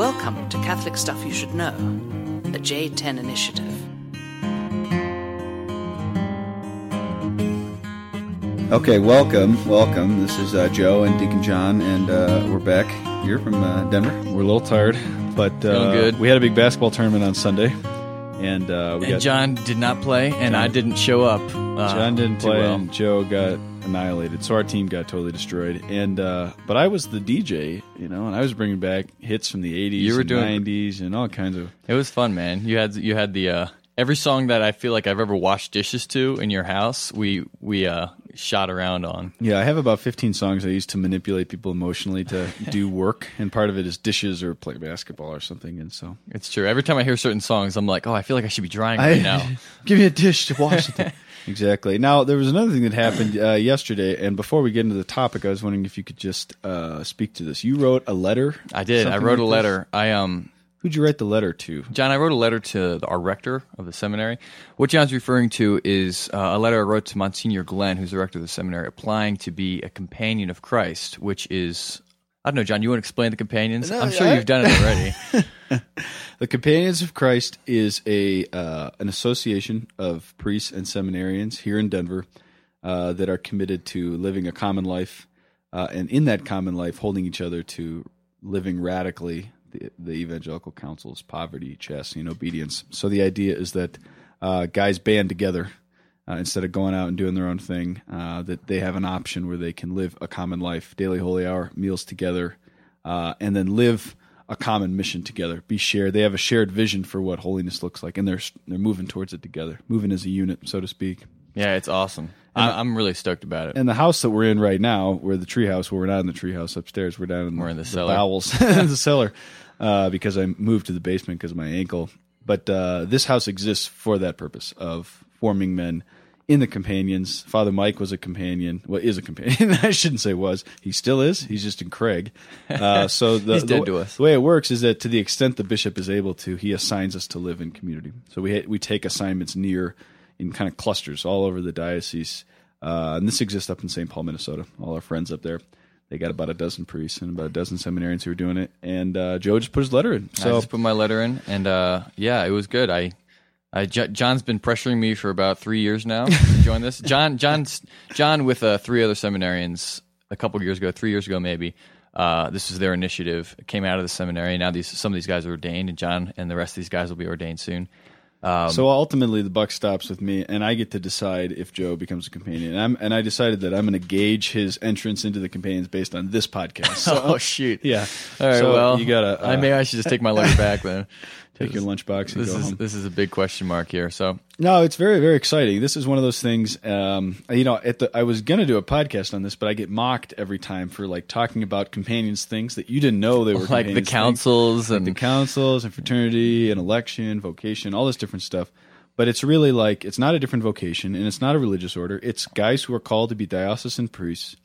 Welcome to Catholic Stuff You Should Know, the J10 Initiative. Okay, welcome, welcome. This is uh, Joe and Deacon John, and uh, we're back here from uh, Denver. We're a little tired, but uh, Feeling good. we had a big basketball tournament on Sunday, and uh, we And got John did not play, and I didn't show up. Uh, John didn't too play, well. and Joe got annihilated. So our team got totally destroyed. And uh, but I was the DJ, you know, and I was bringing back hits from the '80s, You were and doing- '90s, and all kinds of. It was fun, man. You had you had the uh, every song that I feel like I've ever washed dishes to in your house. We we uh, shot around on. Yeah, I have about 15 songs I use to manipulate people emotionally to do work, and part of it is dishes or play basketball or something. And so It's true. Every time I hear certain songs, I'm like, oh, I feel like I should be drying right now. Give me a dish to wash. exactly. Now there was another thing that happened uh, yesterday, and before we get into the topic, I was wondering if you could just uh, speak to this. You wrote a letter. I did. I wrote a like this? letter. I um Who'd you write the letter to? John, I wrote a letter to our rector of the seminary. What John's referring to is uh, a letter I wrote to Monsignor Glenn, who's the rector of the seminary, applying to be a companion of Christ, which is. I don't know, John. You want to explain the companions? No, I'm sure I- you've done it already. The Companions of Christ is a uh, an association of priests and seminarians here in Denver uh, that are committed to living a common life, uh, and in that common life, holding each other to living radically the, the evangelical counsel's poverty, chastity, and obedience. So the idea is that uh, guys band together uh, instead of going out and doing their own thing. Uh, that they have an option where they can live a common life, daily holy hour, meals together, uh, and then live a common mission together. Be shared. They have a shared vision for what holiness looks like, and they're they're moving towards it together, moving as a unit, so to speak. yeah, it's awesome. I, I'm really stoked about it. And the house that we're in right now, we're the treehouse. Well, we're not in the treehouse upstairs. We're down in We're in the cellar. bowels, in the cellar, uh, because I moved to the basement because of my ankle. But uh, this house exists for that purpose of forming men in the companions. Father Mike was a companion. Well, is a companion. I shouldn't say was. He still is. He's just in Craig. Uh, so the, He's dead the, to us. the way it works is that to the extent the bishop is able to, he assigns us to live in community. So we we take assignments near in kind of clusters all over the diocese. Uh, and this exists up in St. Paul, Minnesota. All our friends up there, they got about a dozen priests and about a dozen seminarians who are doing it. And uh, Joe just put his letter in. I So just put my letter in, and uh, yeah, it was good. I, I, John's been pressuring me for about three years now to join this. John, John's, John, with uh, three other seminarians a couple years ago, three years ago maybe. Uh, this was their initiative. It came out of the seminary. Now these some of these guys are ordained, and John and the rest of these guys will be ordained soon. so ultimately, the buck stops with me, and I get to decide if Joe becomes a companion. And, I'm, and I decided that I'm going to gauge his entrance into the companions based on this podcast. So, oh shoot! yeah. All right. So well, you gotta uh, I maybe I should just take my letter back then. take your lunchbox and This go is home. this is a big question mark here. So No, it's very, very exciting. This is one of those things. Um, you know, at the, I was gonna do a podcast on this, but I get mocked every time for like talking about companions things that you didn't know they were like the things. councils and the councils and fraternity and election, vocation, all this different stuff. But it's really like it's not a different vocation and it's not a religious order. It's guys who are called to be diocesan priests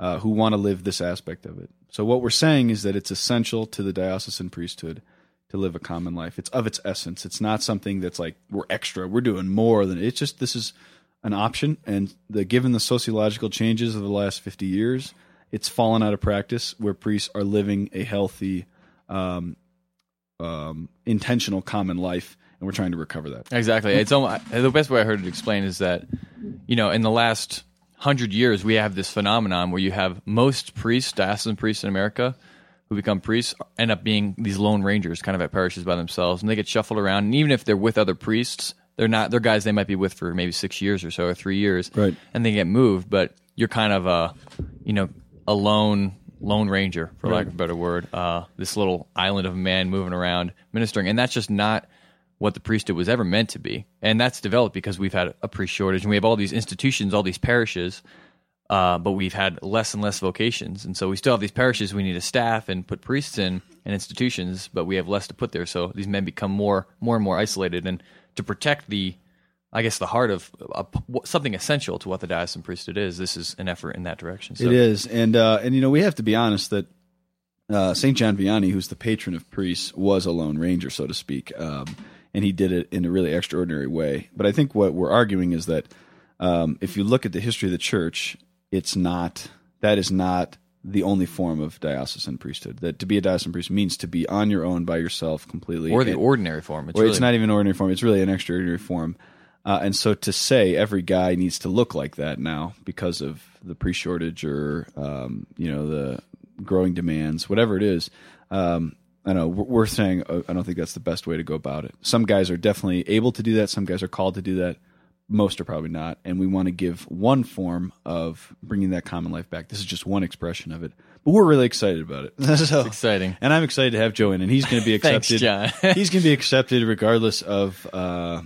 uh, who want to live this aspect of it. So what we're saying is that it's essential to the diocesan priesthood to live a common life. It's of its essence. It's not something that's like we're extra. We're doing more than it's just this is an option. And the given the sociological changes of the last fifty years, it's fallen out of practice where priests are living a healthy, um, um, intentional common life, and we're trying to recover that. Exactly. It's almost, the best way I heard it explained is that, you know, in the last hundred years, we have this phenomenon where you have most priests, diocesan priests in America, who become priests, end up being these lone rangers, kind of at parishes by themselves, and they get shuffled around. And even if they're with other priests, they're not. They're guys they might be with for maybe six years or so, or three years, Right. And they get moved, but you're kind of a, you know, a lone lone ranger, for lack of a better word. Uh, this little island of a man moving around ministering, and that's just not what the priesthood was ever meant to be. And that's developed because we've had a priest shortage and we have all these institutions, all these parishes, uh, but we've had less and less vocations. And so we still have these parishes we need a staff and put priests in and institutions, but we have less to put there. So these men become more, more and more isolated. And to protect the, I guess, the heart of uh, something essential to what the diocesan priesthood is, this is an effort in that direction. So It is, and uh, and you know we have to be honest that uh, Saint John Vianney, who's the patron of priests, was a lone ranger, so to speak, um, and he did it in a really extraordinary way. But I think what we're arguing is that um, if you look at the history of the church, it's not that is not the only form of diocesan priesthood. That to be a diocesan priest means to be on your own by yourself completely, or the And- ordinary form. It's or really, it's not even ordinary form. It's really an extraordinary form. Uh, and so to say every guy needs to look like that now because of the pre shortage or um, you know the growing demands, whatever it is. Um, I know we're saying uh, I don't think that's the best way to go about it. Some guys are definitely able to do that. Some guys are called to do that. Most are probably not. And we want to give one form of bringing that common life back. This is just one expression of it, but we're really excited about it. so, exciting. and I'm excited to have Joe in, and he's going to be accepted Thanks. John. he's going to be accepted regardless of, uh,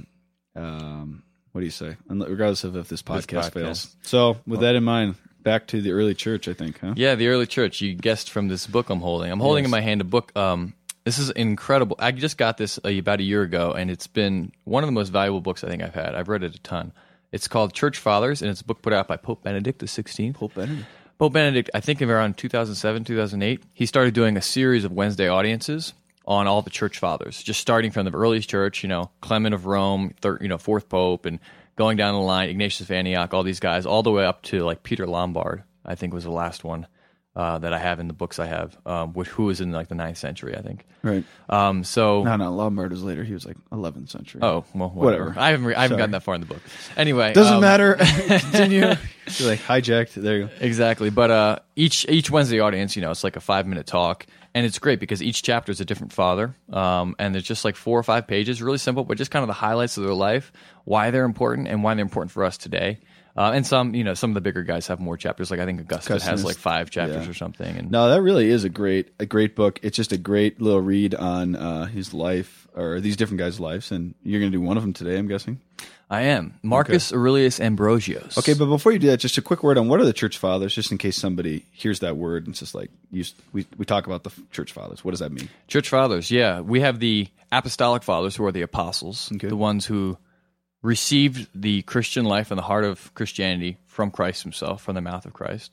um, what do you say? Regardless of if this podcast, podcast. fails. So, with that in mind, back to the early church, I think, huh? Yeah, the early church. You guessed from this book I'm holding. I'm holding in my hand a book. Um, this is incredible. I just got this uh, about a year ago, and it's been one of the most valuable books I think I've had. I've read it a ton. It's called Church Fathers, and it's a book put out by Pope Benedict XVI. Pope Benedict. Pope Benedict, I think around 2007, 2008, he started doing a series of Wednesday audiences on all the church fathers, just starting from the earliest church, you know, Clement of Rome, third, you know, fourth pope, and going down the line, Ignatius of Antioch, all these guys, all the way up to like Peter Lombard, I think was the last one uh, that I have in the books I have, um, which, who was in like the ninth century, I think. Right. Um, so No, no, Lombard was later. He was like 11th century. Oh well, whatever. Whatever. I haven't re- I haven't Sorry. gotten that far in the book. Anyway, Doesn't um, matter. Continue. You're like hijacked. There you go. Exactly, but uh, each each Wednesday audience, you know, it's like a five minute talk, and it's great because each chapter is a different father, um, and there's just like four or five pages, really simple, but just kind of the highlights of their life, why they're important, and why they're important for us today. Uh, and some, you know, some of the bigger guys have more chapters. Like I think Augustine has like five chapters yeah. or something. And No, that really is a great a great book. It's just a great little read on uh, his life or these different guys' lives, and you're going to do one of them today, I'm guessing. I am Marcus Aurelius Ambrosius. Okay, but before you do that, just a quick word on what are the church fathers, just in case somebody hears that word and it's just like you, we we talk about the church fathers. What does that mean? Church fathers, yeah. We have the apostolic fathers, who are the apostles, Okay. the ones who received the Christian life and the heart of Christianity from Christ himself, from the mouth of Christ,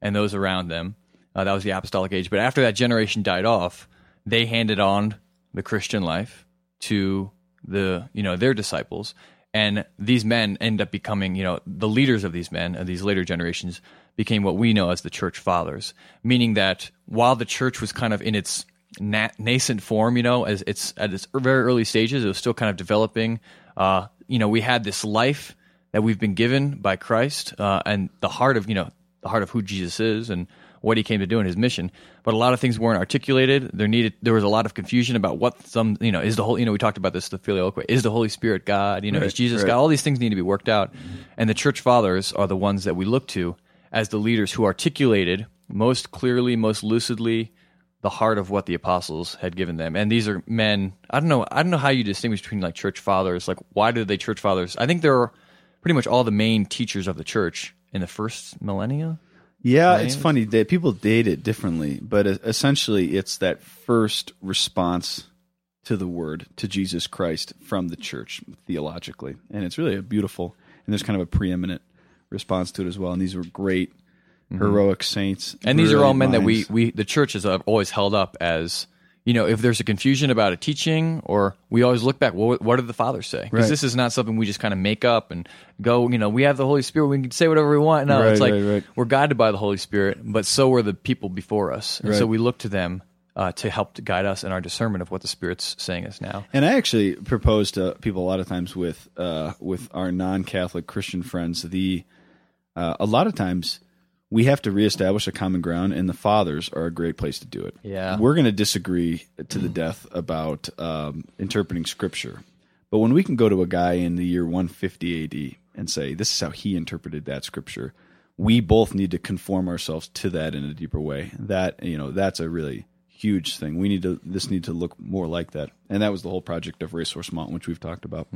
and those around them. Uh, that was the apostolic age. But after that generation died off, they handed on the Christian life to the you know their disciples, and these men end up becoming you know the leaders of these men of these later generations became what we know as the church fathers, meaning that while the church was kind of in its na- nascent form, you know, as it's at its very early stages, it was still kind of developing. Uh, you know, we had this life that we've been given by Christ, uh, and the heart of you know the heart of who Jesus is and what he came to do in his mission. But a lot of things weren't articulated. There needed there was a lot of confusion about what some you know is the whole you know we talked about this the filioque is the Holy Spirit God you know is Jesus right. God all these things need to be worked out, and the church fathers are the ones that we look to as the leaders who articulated most clearly, most lucidly the heart of what the apostles had given them. And these are men. I don't know. I don't know how you distinguish between like church fathers. Like why do they church fathers? I think they're pretty much all the main teachers of the church in the first millennia. Yeah, it's funny that people date it differently, but essentially, it's that first response to the word to Jesus Christ from the church theologically, and it's really a beautiful and there's kind of a preeminent response to it as well. And these were great heroic saints, Mm-hmm. And these are all men that we, we the church has uh, always held up as you know if there's a confusion about a teaching or we always look back well, what did the fathers say? Because Right. this is not something we just kind of make up and go you know we have the holy spirit we can say whatever we want. No Right, it's like right, we're guided by the holy spirit but so were the people before us. And so we look to them uh, to help to guide us in our discernment of what the spirit's saying us now. And I actually propose to people a lot of times with uh, with our non-Catholic Christian friends the uh, a lot of times we have to reestablish a common ground, and the fathers are a great place to do it. Yeah. we're going to disagree to the death about um, interpreting Scripture, but when we can go to a guy in the year 150 AD and say this is how he interpreted that Scripture, we both need to conform ourselves to that in a deeper way. That you know, that's a really huge thing. We need to this need to look more like that, and that was the whole project of ressourcement, which we've talked about,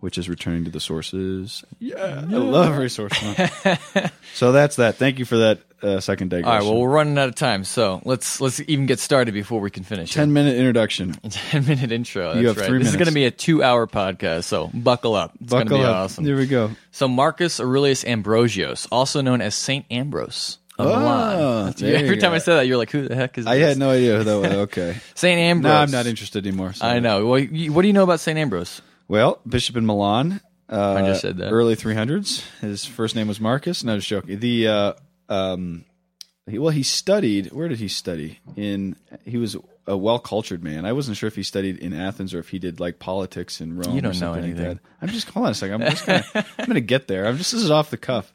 which is returning to the sources. Yeah, I love Resource Mountain. so that's that. Thank you for that uh, second digression. all right well we're running out of time so let's let's even get started before we can finish ten minute introduction. 10 minute intro that's have right three this is going to be a two hour podcast so buckle up it's going to Buckle be up. awesome There we go. So Marcus Aurelius Ambrosius, also known as Saint Ambrose of Oh, Milan. That's- there you every time go. I said that, you're like, "Who the heck is?" I this? had no idea who that was. Okay. Saint Ambrose. no, I'm not interested anymore. Sorry. I know. Well, you, what do you know about Saint Ambrose? Well, Bishop in Milan. Uh, I just said that. Early 300s. His first name was Marcus. No, just joking. The uh, um, he, well, he studied. Where did he study? In he was a well cultured man. I wasn't sure if he studied in Athens or if he did like politics in Rome. You don't know like anything. that. I'm just hold on a second. I'm just gonna, I'm going to get there. I'm just this is off the cuff.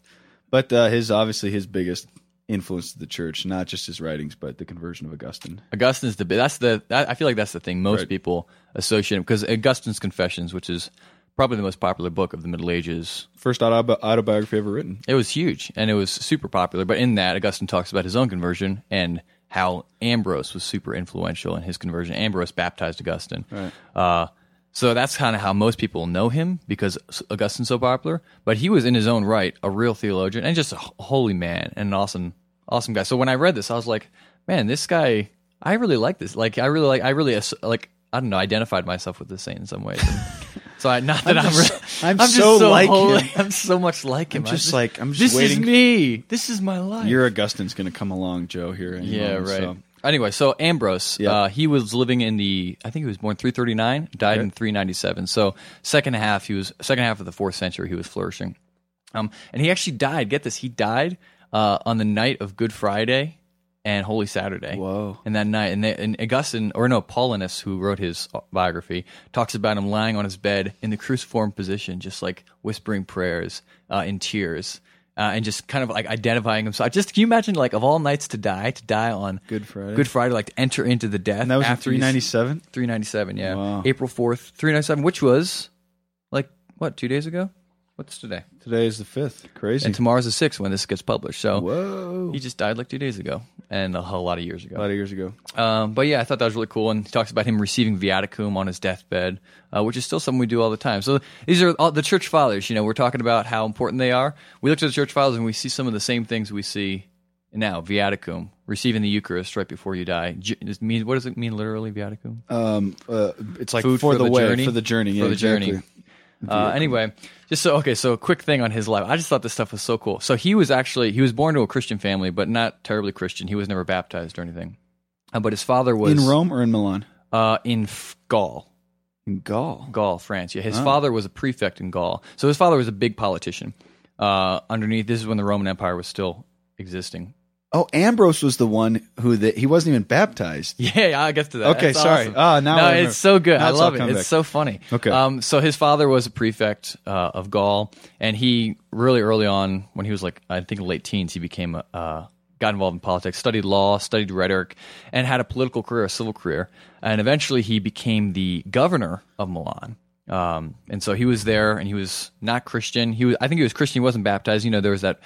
But uh, his obviously his biggest influence to the church, not just his writings, but the conversion of Augustine. Augustine's the that's the that, I feel like that's the thing most Right. people associate him because Augustine's Confessions, which is probably the most popular book of the Middle Ages, First autobi- autobiography ever written. it was huge and it was super popular. But in that, Augustine talks about his own conversion and how Ambrose was super influential in his conversion. Ambrose baptized Augustine. Right. Uh, so that's kind of how most people know him because Augustine's so popular. But he was in his own right a real theologian and just a holy man and an awesome, awesome guy. So when I read this, I was like, man, this guy, I really like this. Like, I really like, I really like, I don't know, identified myself with this saint in some ways. And so I, not that I'm, just- really, I'm just so like holy. him. I'm so much like him. I'm I just like- I'm just this waiting- is me. This is my life. Your Augustine's going to come along, Joe. Here, Yeah, moment, right. so. Anyway, so Ambrose, uh, he was living in the, I think he was born 339, died in 397. So second half, he was second half of the fourth century, he was flourishing. Um, and he actually died. Get this, he died uh, on the night of Good Friday and Holy Saturday. Whoa. And that night, and, they, and Augustine, or no, Paulinus, who wrote his biography, talks about him lying on his bed in the cruciform position, just like whispering prayers uh, in tears. Uh, and just kind of like identifying himself. Just can you imagine, like of all nights to die, to die on Good Friday. Good Friday, like to enter into the death. And that was after you- 397. 397, yeah. Wow. April 4th, 397, which was like, what, two days ago? What's today? Today is the fifth. Crazy. And tomorrow's the 6th when this gets published. So Whoa. he just died like two days ago and a whole lot of years ago. A lot of years ago. Um, but yeah, I thought that was really cool. And he talks about him receiving viaticum on his deathbed, uh, which is still something we do all the time. So these are all the church fathers. You know, we're talking about how important they are. We look at the church fathers and we see some of the same things we see now. Viaticum, receiving the Eucharist right before you die. J- does it mean, what does it mean literally, viaticum? Um, uh, it's like Food for, for the, the way, journey? for the journey, For yeah, the journey. Uh, anyway, just so okay, so a quick thing on his life. I just thought this stuff was so cool. So he was actually he was born to a Christian family, but not terribly Christian. He was never baptized or anything. Uh, but his father was In Rome or in Milan? uh, in F- Gaul. In Gaul. Gaul, France. Yeah, Oh. his father was a prefect in Gaul. So his father was a big politician. Uh, underneath, this is when the Roman Empire was still existing. Oh, Ambrose was the one who that he wasn't even baptized. Yeah, yeah, I get to that. Okay, That's sorry. awesome. Ah, now no, I it's so good. Now I love it. It's back. so funny. Okay. Um, so his father was a prefect uh, of Gaul, and he really early on, when he was like I think late teens, he became a, uh, got involved in politics, studied law, studied rhetoric, and had a political career, a civil career, and eventually he became the governor of Milan. Um, and so he was there, and he was not Christian. He was, I think he was Christian. He wasn't baptized. You know, there was that.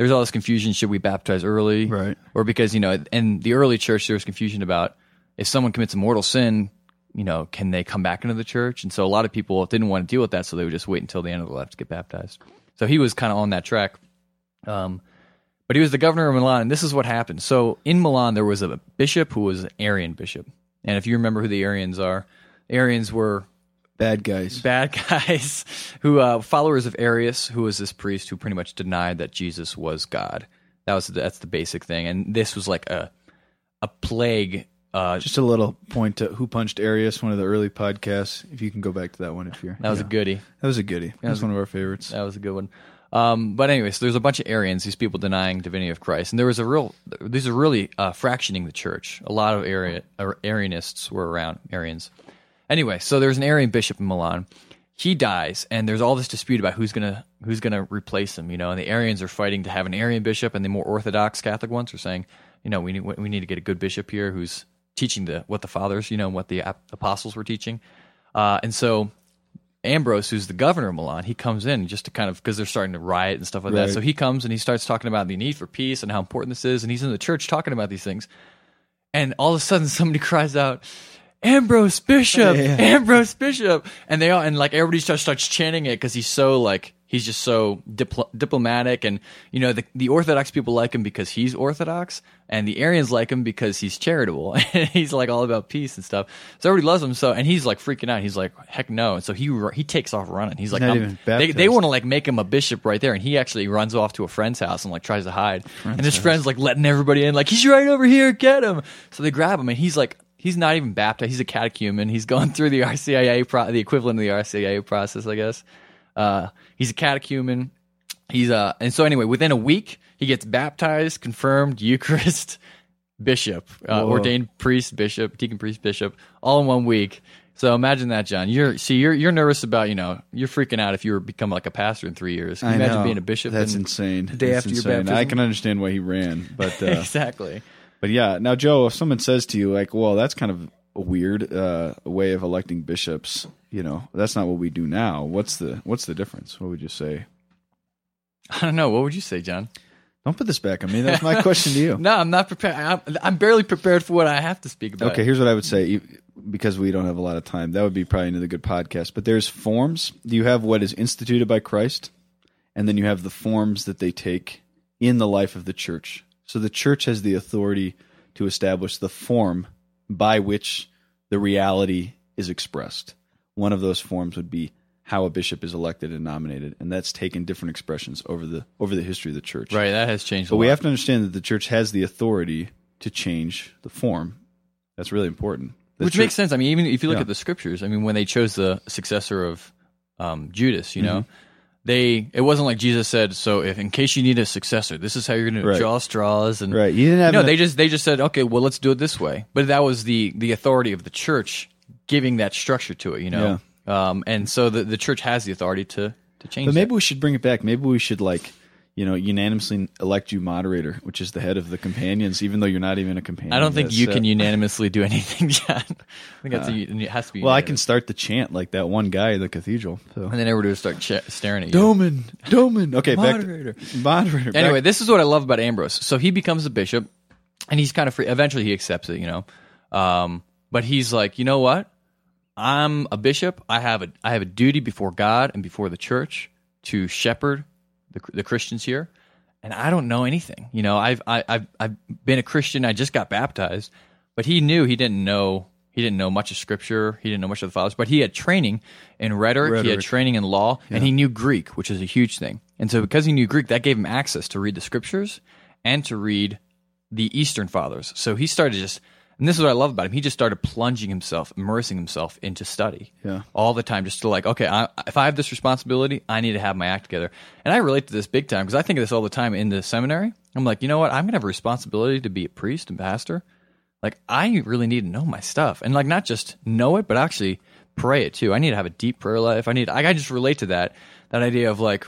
There's all this confusion: should we baptize early, Right. Or because you know, in the early church, there was confusion about if someone commits a mortal sin, you know, can they come back into the church? And so a lot of people didn't want to deal with that, so they would just wait until the end of their life to get baptized. So he was kind of on that track. Um, but he was the governor of Milan, and this is what happened. So in Milan, there was a bishop who was an Arian bishop, and if you remember who the Arians are, Arians were Bad guys. bad guys who uh, followers of Arius, who was this priest who pretty much denied that Jesus was God. That was that's the basic thing, and this was like a a plague. Uh, Just a little point to Who Punched Arius, one of the early podcasts. If you can go back to that one, if you're that was a goodie. that was a goodie. That was one of our favorites. That was a good one. Um, but anyway, so there's a bunch of Arians, these people denying divinity of Christ, and there was a real, these are really uh, fractioning the church. A lot of Ari- Arianists were around, Arians. Anyway, so there's an Arian bishop in Milan. He dies, and there's all this dispute about who's gonna who's gonna replace him. You know, and the Arians are fighting to have an Arian bishop, and the more Orthodox Catholic ones are saying, you know, we need we need to get a good bishop here who's teaching the what the fathers, you know, and what the ap- apostles were teaching. Uh, and so Ambrose, who's the governor of Milan, he comes in just to kind of because they're starting to riot and stuff like that. So he comes and he starts talking about the need for peace and how important this is, and he's in the church talking about these things. And all of a sudden, somebody cries out, "Ambrose Bishop, Yeah. Ambrose Bishop!" And they all and like everybody just starts chanting it because he's so like he's just so dipl- diplomatic, and you know the the Orthodox people like him because he's Orthodox, and the Arians like him because he's charitable and he's like all about peace and stuff. So everybody loves him. So and he's like freaking out. He's like, "Heck no!" And so he he takes off running. He's like, they they want to like make him a bishop right there, and he actually runs off to a friend's house and like tries to hide. and his friend's like letting everybody in, like he's right over here, get him. So they grab him, and he's like, he's not even baptized. He's a catechumen. He's going through the RCIA, pro- the equivalent of the RCIA process, I guess. Uh, he's a catechumen. He's uh, and so anyway, within a week, He gets baptized, confirmed, Eucharist, bishop, uh, ordained priest, bishop, deacon, priest, bishop, all in one week. So imagine that, John. You're see, you're you're nervous about you know you're freaking out if you were become like a pastor in three years. Can you I imagine know. being a bishop? That's in- insane. day That's after your insane. I can understand why he ran, but uh, exactly. But yeah. Now, Joe, if someone says to you like, "Well, that's kind of a weird uh, way of electing bishops," you know, that's not what we do now. What's the what's the difference? What would you say? I don't know. What would you say, John? Don't put this back on me. That's my question to you. No, I'm not prepared. I'm, I'm barely prepared for what I have to speak about. Okay, here's what I would say. Because we don't have a lot of time, that would be probably another good podcast. But there's forms. You have what is instituted by Christ, and then you have the forms that they take in the life of the church. So the church has the authority to establish the form by which the reality is expressed. One of those forms would be how a bishop is elected and nominated, and that's taken different expressions over the over the history of the church. Right, that has changed. But we have to understand that the church has the authority to change the form. That's really important. The which church- makes sense. I mean, even if you look Yeah. at the scriptures, I mean, when they chose the successor of um, Judas, you Mm-hmm. They it wasn't like Jesus said, "So if in case you need a successor, this is how you're going Right. to draw straws." And right. You didn't have no, an- they just they just said, "Okay, well, let's do it this way." But that was the the authority of the church giving that structure to it, you know. Um, and so the the church has the authority to to change. But that. maybe we should bring it back. Maybe we should like, you know, unanimously elect you moderator, which is the head of the companions, even though you're not even a companion. I don't think you uh, can unanimously do anything, yet. I think that's a, it has to be. Well, I can start the chant like that one guy in the cathedral. So. and then everybody will start ch- staring at you. Doman, Doman. Okay, Moderator. back to moderator. Anyway, back- this is what I love about Ambrose. So he becomes a bishop, and he's kind of free. Eventually, he accepts it, you know. Um, but he's like, you know what? I'm a bishop. I have a I have a duty before God and before the church to shepherd the, the Christians here, and I don't know anything. You know, I've I, I've I've been a Christian. I just got baptized, but he knew he didn't know. He didn't know much of Scripture. He didn't know much of the fathers, but he had training in rhetoric. He had training in law, and he knew Greek, which is a huge thing. And so, because he knew Greek, that gave him access to read the Scriptures and to read the Eastern Fathers. So he started just, and this is what I love about him. He just started plunging himself, immersing himself into study, Yeah. all the time, just to like, okay, I, if I have this responsibility, I need to have my act together. And I relate to this big time because I think of this all the time in the seminary. I'm like, you know what? I'm gonna have a responsibility to be a priest and pastor. Like, I really need to know my stuff, and like not just know it, but actually pray it too. I need to have a deep prayer life. I need. I, I just relate to that that idea of like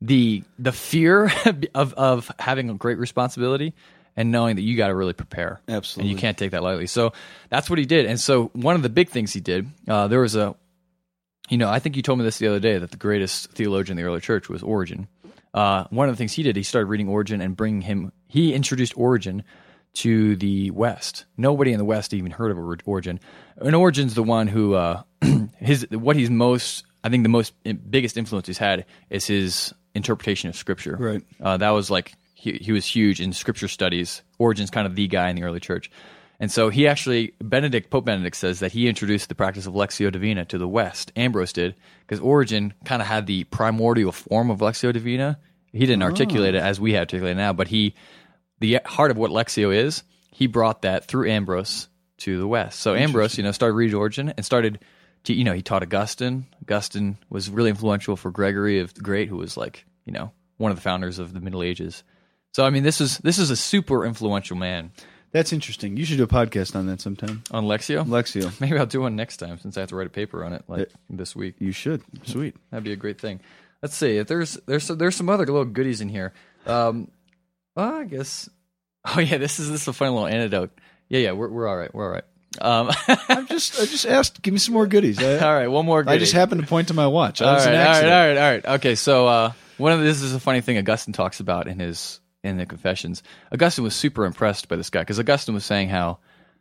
the the fear of of having a great responsibility and knowing that you got to really prepare. Absolutely. and you can't take that lightly. So that's what he did. And so one of the big things he did, uh, there was a, you know, I think you told me this the other day that the greatest theologian in the early church was Origen. Uh, one of the things he did, he started reading Origen and bringing him. He introduced Origen to the West. Nobody in the West even heard of Or- Origen. And Origen's the one who uh, his what he's most. I think the most biggest influence he's had is his interpretation of Scripture. Right. Uh, that was like he, he was huge in Scripture studies. Origen's kind of the guy in the early church. And so he actually, Benedict, Pope Benedict says that he introduced the practice of Lectio Divina to the West. Ambrose did, because Origen kind of had the primordial form of Lectio Divina. He didn't ah. articulate it as we have articulated now, but he, the heart of what Lectio is, he brought that through Ambrose to the West. So Ambrose, you know, started reading Origen and started, to, you know, he taught Augustine. Augustine was really influential for Gregory of the Great, who was like, you know, one of the founders of the Middle Ages. So I mean, this is this is a super influential man That's interesting. You should do a podcast on that sometime. on Lectio. Lectio. Maybe I'll do one next time since I have to write a paper on it like this week. You should. Sweet. That'd be a great thing. Let's see. If there's there's there's some other little goodies in here. Um, well, I guess. Oh yeah, this is this is a fun little anecdote. Yeah, yeah, we're we're all right. We're all right. Um, I'm just I just asked. Give me some more goodies. I, all right, one more. Goodie. I just happened to point to my watch. I all was right, an all right, accident. all right, all right. Okay, so uh, one of the, this is a funny thing Augustine talks about in his in the Confessions. Augustine was super impressed by this guy because Augustine was saying how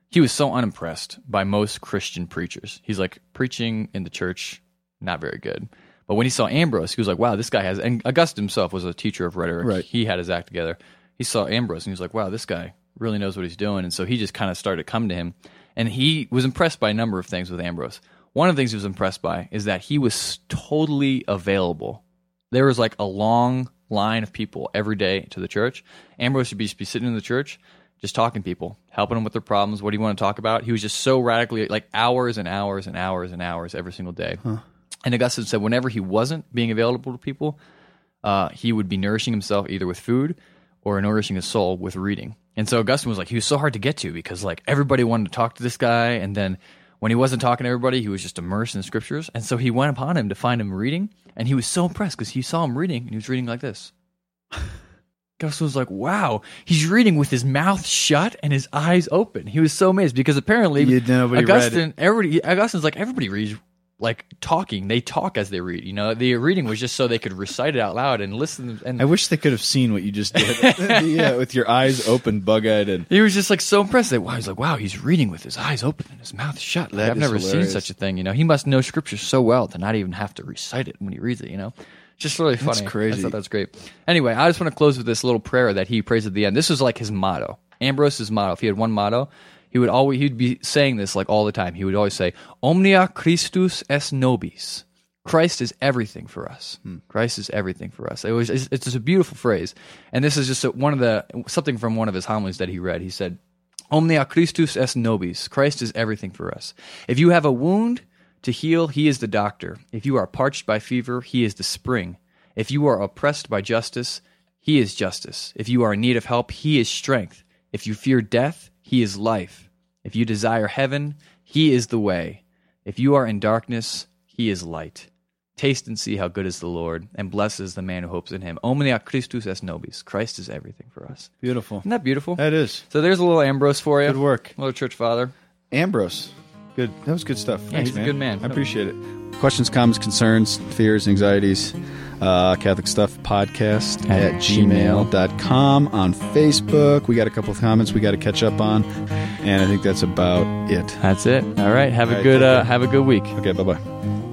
he was so unimpressed by most Christian preachers. He's like preaching in the church, not very good. But when he saw Ambrose, he was like, "Wow, this guy has." And Augustine himself was a teacher of rhetoric. Right. He had his act together. He saw Ambrose and he was like, "Wow, this guy really knows what he's doing." And so he just kind of started to come to him, and he was impressed by a number of things with Ambrose. One of the things he was impressed by is that he was totally available. There was like a long line of people every day to the church. Ambrose would be, be sitting in the church, just talking to people, helping them with their problems. What do you want to talk about? He was just so radically like hours and hours and hours and hours every single day. And Augustine said whenever he wasn't being available to people, uh, he would be nourishing himself either with food or nourishing his soul with reading. And so Augustine was like, he was so hard to get to because like everybody wanted to talk to this guy. And then when he wasn't talking to everybody, he was just immersed in scriptures. And so he went upon him to find him reading. And he was so impressed because he saw him reading and he was reading like this. Augustine was like, wow, he's reading with his mouth shut and his eyes open. He was so amazed because apparently You- nobody read Augustine, everybody, Augustine's like, everybody reads like talking. They talk as they read. You know, the reading was just so they could recite it out loud and listen. And I wish they could have seen what you just did. yeah, with your eyes open, bug-eyed, and he was just like so impressed that wow, he's like, wow, he's reading with his eyes open and his mouth shut. Like, I've never hilarious. seen such a thing. You know, he must know scripture so well to not even have to recite it when he reads it. You know, just really funny. That's crazy. I thought that's great. Anyway, I just want to close with this little prayer that he prays at the end. This was like his motto. Ambrose's motto. If he had one motto, he would always he'd be saying this like all the time. He would always say, "Omnia Christus es nobis." Christ is everything for us. Hmm. Christ is everything for us. It was it's, it's just a beautiful phrase, and this is just a, one of the something from one of his homilies that he read. He said, "Omnia Christus es nobis." Christ is everything for us. If you have a wound to heal, he is the doctor. If you are parched by fever, he is the spring. If you are oppressed by justice, he is justice. If you are in need of help, he is strength. If you fear death, he is life. If you desire heaven, he is the way. If you are in darkness, he is light. Taste and see how good is the Lord, and blessed is the man who hopes in him. Omnia Christus es nobis. Christ is everything for us. beautiful. Isn't that beautiful? That is So there's a little Ambrose for you. good work, Little church father. Ambrose. Good. That was good stuff. Thanks, he's a man. good man. I appreciate it. Questions, comments, concerns, fears, anxieties. Uh, Catholic Stuff Podcast At at, gmail.com on Facebook. We got a couple of comments we got to catch up on, and I think that's about it. That's it. All right. Have a All right, good uh, have a good week. Okay, bye bye.